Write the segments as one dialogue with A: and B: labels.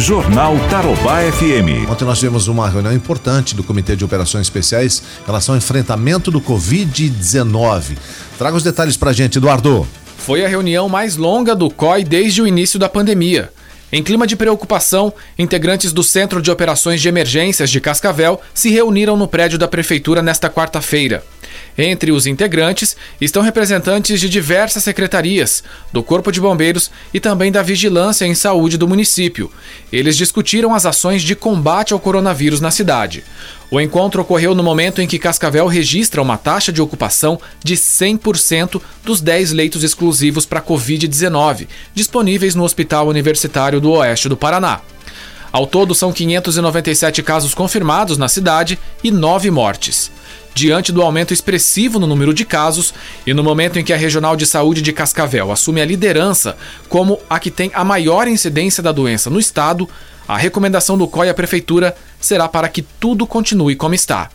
A: Jornal Tarobá FM.
B: Ontem nós tivemos uma reunião importante do Comitê de Operações Especiais em relação ao enfrentamento do Covid-19. Traga os detalhes pra gente, Eduardo.
C: Foi a reunião mais longa do COI desde o início da pandemia. Em clima de preocupação, integrantes do Centro de Operações de Emergências de Cascavel se reuniram no prédio da Prefeitura nesta quarta-feira. Entre os integrantes estão representantes de diversas secretarias, do Corpo de Bombeiros e também da Vigilância em Saúde do município. Eles discutiram as ações de combate ao coronavírus na cidade. O encontro ocorreu no momento em que Cascavel registra uma taxa de ocupação de 100% dos 10 leitos exclusivos para Covid-19, disponíveis no Hospital Universitário do Oeste do Paraná. Ao todo, são 597 casos confirmados na cidade e 9 mortes. Diante do aumento expressivo no número de casos e no momento em que a Regional de Saúde de Cascavel assume a liderança como a que tem a maior incidência da doença no estado, a recomendação do COI à Prefeitura será para que tudo continue como está.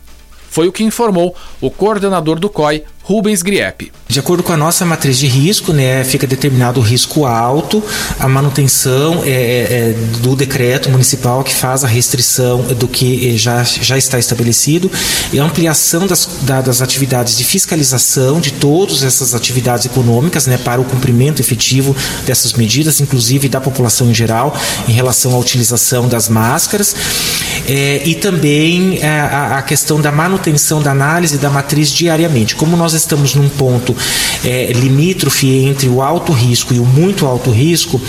C: Foi o que informou o coordenador do COI, Rubens Griepe.
D: De acordo com a nossa matriz de risco, né, fica determinado o risco alto, a manutenção é, é, é do decreto municipal que faz a restrição do que eh, já, já está estabelecido e a ampliação das, das atividades de fiscalização de todas essas atividades econômicas né, para o cumprimento efetivo dessas medidas, inclusive da população em geral, em relação à utilização das máscaras é, e também é, a, a questão da manutenção da análise da matriz diariamente. Como nós estamos num ponto é, limítrofe entre o alto risco e o muito alto risco,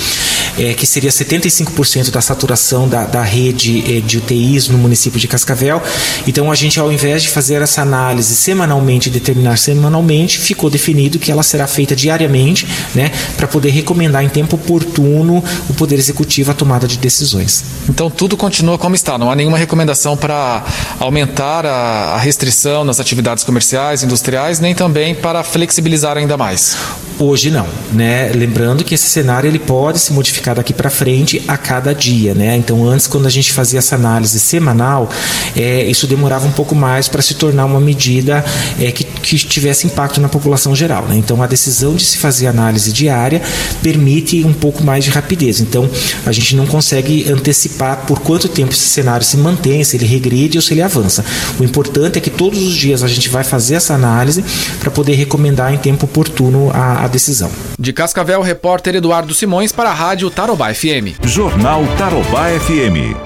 D: é, que seria 75% da saturação da, da rede é, de UTIs no município de Cascavel. Então, a gente, ao invés de fazer essa análise semanalmente, determinar semanalmente, ficou definido que ela será feita diariamente, né, para poder recomendar em tempo oportuno o Poder Executivo a tomada de decisões.
C: Então, tudo continua como está, não há nenhuma recomendação para aumentar a, a restrição nas atividades comerciais, industriais, nem também para flexibilizar ainda mais.
D: Hoje não, né? Lembrando que esse cenário ele pode se modificar daqui para frente a cada dia, né? Então antes quando a gente fazia essa análise semanal, é, isso demorava um pouco mais para se tornar uma medida é, que, que tivesse impacto na população geral, né? Então a decisão de se fazer análise diária permite um pouco mais de rapidez. Então a gente não consegue antecipar por quanto tempo esse cenário se mantém, se ele regride ou se ele avança. O importante é que todos os dias a gente vai fazer essa análise para poder recomendar em tempo oportuno a, a decisão.
C: De Cascavel, repórter Eduardo Simões para a Rádio Tarobá FM.
A: Jornal Tarobá FM.